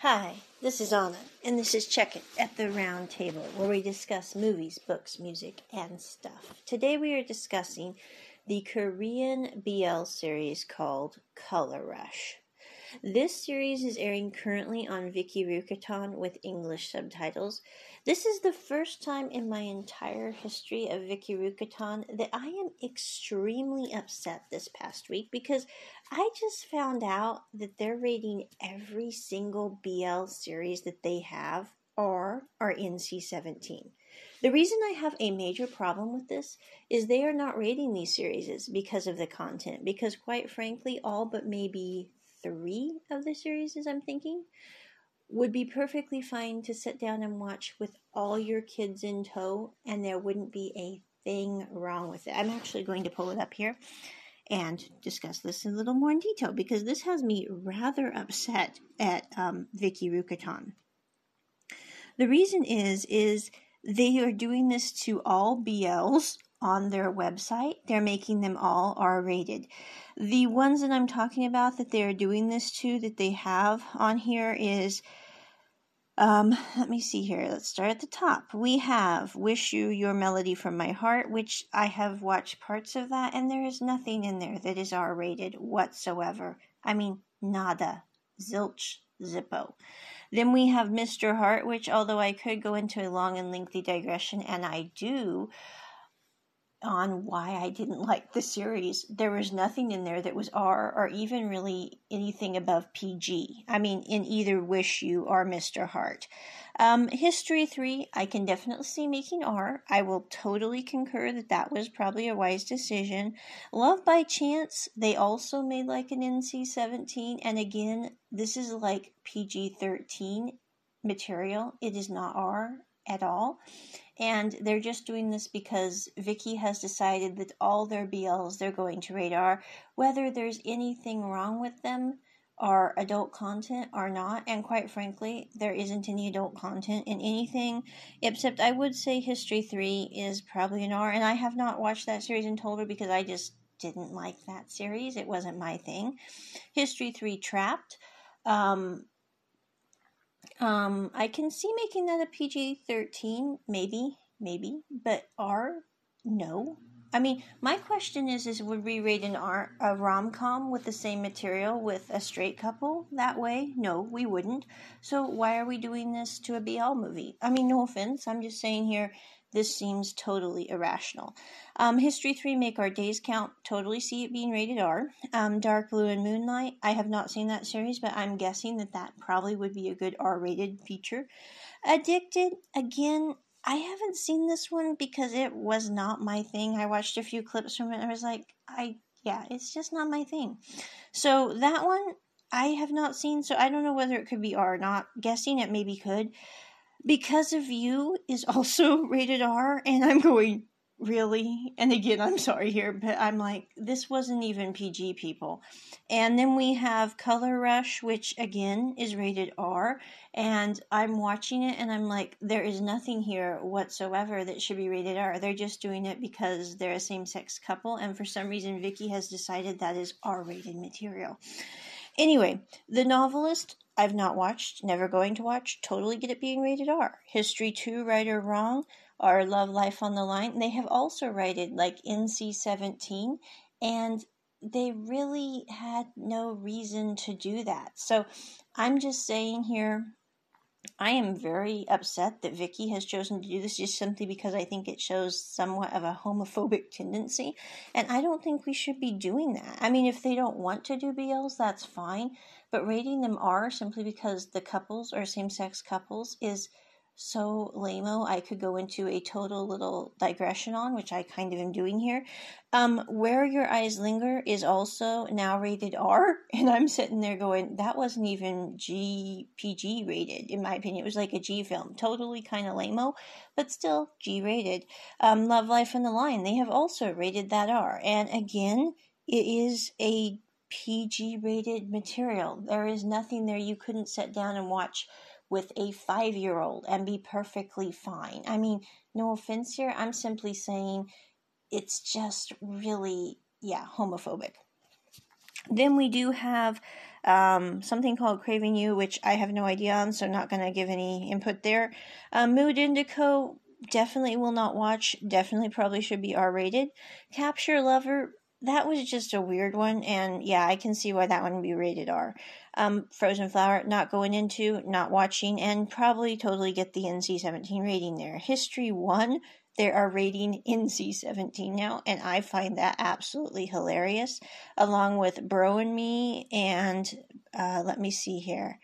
Hi, this is Anna, and this is Check It at the Round Table, where we discuss movies, books, music, and stuff. Today we are discussing the Korean BL series called Color Rush. This series is airing currently on Viki Rakuten with English subtitles. This is the first time in my entire history of Viki Rakuten that I am extremely upset this past week because I just found out that they're rating every single BL series that they have R are NC 17. The reason I have a major problem with this is they are not rating these series because of the content, because quite frankly, all but maybe three of the series, as I'm thinking, would be perfectly fine to sit down and watch with all your kids in tow, and there wouldn't be a thing wrong with it. I'm actually going to pull it up here and discuss this in a little more in detail because this has me rather upset at um, Viki Rakuten. The reason is is they are doing this to all BLs on their website. They're making them all R rated. The ones that I'm talking about that they're doing this to that they have on here is um, let me see here. Let's start at the top. We have Wish You Your Melody from My Heart, which I have watched parts of that, and there is nothing in there that is R rated whatsoever. I mean, nada. Zilch, zippo. Then we have Mr. Heart, which, although I could go into a long and lengthy digression, and I do, on why I didn't like the series. There was nothing in there that was R or even really anything above PG. I mean, in either Wish You or Mr. Heart. Um, History 3, I can definitely see making R. I will totally concur that that was probably a wise decision. Love by Chance, they also made like an NC 17. And again, this is like PG 13 material. It is not R at all. And they're just doing this because Viki has decided that all their BLs they're going to radar, whether there's anything wrong with them or adult content or not. And quite frankly, there isn't any adult content in anything, except I would say History 3 is probably an R. And I have not watched that series in total because I just didn't like that series. It wasn't my thing. History 3 Trapped. Um, um, I can see making that a PG 13, maybe, maybe, but R, no. I mean, my question is: Is would we rate an R a rom com with the same material with a straight couple that way? No, we wouldn't. So why are we doing this to a BL movie? I mean, no offense. I'm just saying here this seems totally irrational. Um, History 3 Make Our Days Count, totally see it being rated R. Um, Dark Blue and Moonlight, I have not seen that series, but I'm guessing that that probably would be a good R rated feature. Addicted, again, I haven't seen this one because it was not my thing. I watched a few clips from it and I was like, I, yeah, it's just not my thing. So that one, I have not seen, so I don't know whether it could be R or not. Guessing it maybe could. Because of You is also rated R, and I'm going, really? And again, I'm sorry here, but I'm like, this wasn't even PG, people. And then we have Color Rush, which again is rated R, and I'm watching it and I'm like, there is nothing here whatsoever that should be rated R. They're just doing it because they're a same sex couple, and for some reason, Viki has decided that is R rated material. Anyway, The Novelist I've not watched, never going to watch, totally get it being rated R. History 2, Right or Wrong, or Love Life on the Line, they have also rated like NC 17, and they really had no reason to do that. So I'm just saying here, I am very upset that Viki has chosen to do this just simply because I think it shows somewhat of a homophobic tendency. And I don't think we should be doing that. I mean, if they don't want to do BLs, that's fine. But rating them R simply because the couples are same sex couples is so lame I could go into a total little digression on, which I kind of am doing here. Um, Where Your Eyes Linger is also now rated R, and I'm sitting there going, that wasn't even G PG rated, in my opinion. It was like a G film, totally kind of lame but still G rated. Um, Love Life on the Line, they have also rated that R, and again, it is a PG rated material. There is nothing there you couldn't sit down and watch with a five year old and be perfectly fine. I mean, no offense here. I'm simply saying it's just really, yeah, homophobic. Then we do have um, something called Craving You, which I have no idea on, so not going to give any input there. Um, Mood Indigo, definitely will not watch. Definitely probably should be R rated. Capture Lover, that was just a weird one, and yeah, I can see why that one would be rated R. Um, Frozen Flower, not going into, not watching, and probably totally get the NC 17 rating there. History 1, they are rating NC 17 now, and I find that absolutely hilarious, along with Bro and Me, and uh, let me see here.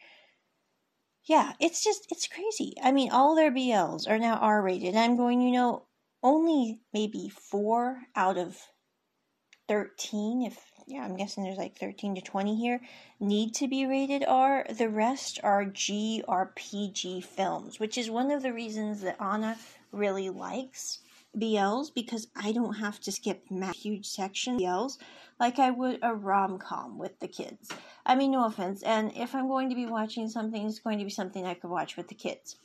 Yeah, it's just, it's crazy. I mean, all their BLs are now R rated. I'm going, you know, only maybe four out of 13, if yeah, I'm guessing there's like 13 to 20 here, need to be rated R. The rest are G or PG films, which is one of the reasons that Anna really likes BLs because I don't have to skip huge section BLs like I would a rom com with the kids. I mean, no offense. And if I'm going to be watching something, it's going to be something I could watch with the kids.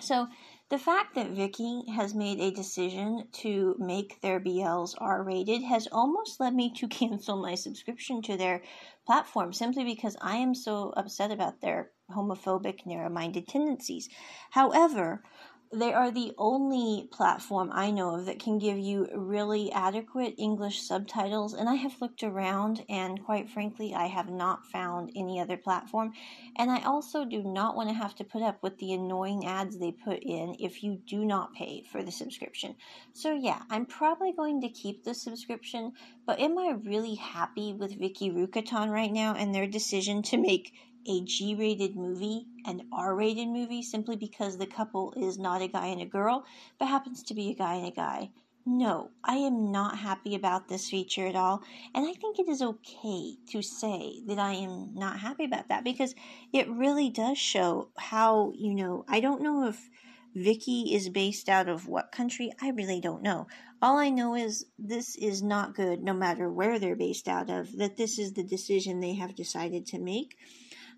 So the fact that Viki has made a decision to make their BLs R rated has almost led me to cancel my subscription to their platform simply because I am so upset about their homophobic, narrow minded tendencies. However, they are the only platform I know of that can give you really adequate English subtitles. And I have looked around, and quite frankly, I have not found any other platform. And I also do not want to have to put up with the annoying ads they put in if you do not pay for the subscription. So, yeah, I'm probably going to keep the subscription, but am I really happy with Viki Rakuten right now and their decision to make a G rated movie, an R rated movie, simply because the couple is not a guy and a girl, but happens to be a guy and a guy. No, I am not happy about this feature at all, and I think it is okay to say that I am not happy about that because it really does show how, you know, I don't know if Viki is based out of what country? I really don't know. All I know is this is not good no matter where they're based out of, that this is the decision they have decided to make.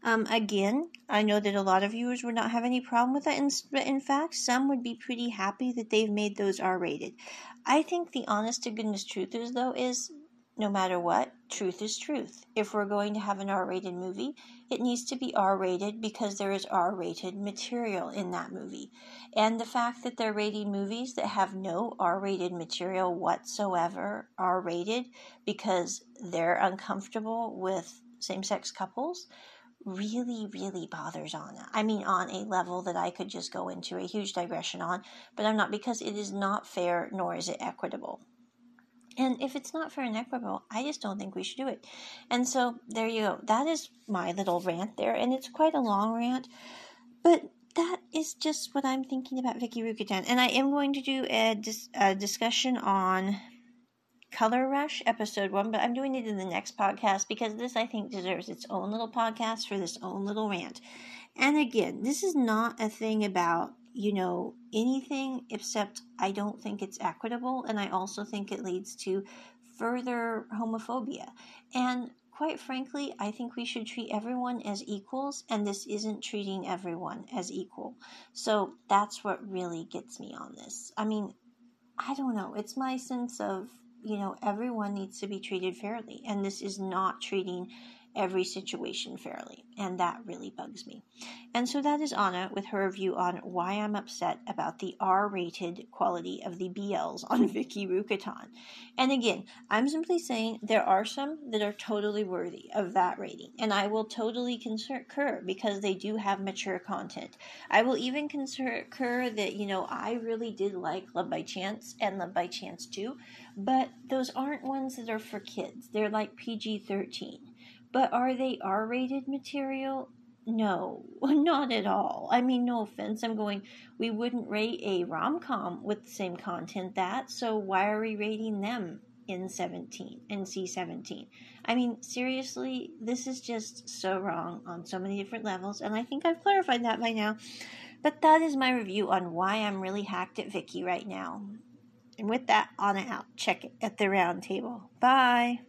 Um, again, I know that a lot of viewers would not have any problem with that. In, in fact, some would be pretty happy that they've made those R rated. I think the honest to goodness truth is, though, is no matter what, truth is truth. If we're going to have an R rated movie, it needs to be R rated because there is R rated material in that movie. And the fact that they're rating movies that have no R rated material whatsoever R rated because they're uncomfortable with same sex couples really, really bothers Anna. I mean, on a level that I could just go into a huge digression on, but I'm not because it is not fair nor is it equitable. And if it's not fair and equitable, I just don't think we should do it. And so there you go. That is my little rant there, and it's quite a long rant, but that is just what I'm thinking about Viki Rakuten. And I am going to do a, dis- a discussion on Color Rush episode one, but I'm doing it in the next podcast because this I think deserves its own little podcast for this own little rant. And again, this is not a thing about, you know, anything except I don't think it's equitable and I also think it leads to further homophobia. And quite frankly, I think we should treat everyone as equals, and this isn't treating everyone as equal. So that's what really gets me on this. I mean, I don't know. It's my sense of you know, everyone needs to be treated fairly. And this is not treating every situation fairly. And that really bugs me. And so that is Anna with her review on why I'm upset about the R rated quality of the BLs on Viki Rakuten. And again, I'm simply saying there are some that are totally worthy of that rating. And I will totally concur because they do have mature content. I will even concur that, you know, I really did like Love by Chance and Love by Chance 2, but those aren't ones that are for kids. They're like PG 13 but are they R rated material? No, not at all. I mean, no offense. I'm going, we wouldn't rate a rom com with the same content that, so why are we rating them in 17, and C 17? I mean, seriously, this is just so wrong on so many different levels, and I think I've clarified that by now. But that is my review on why I'm really hacked at Viki right now. And with that, on out. Check it at the round table. Bye.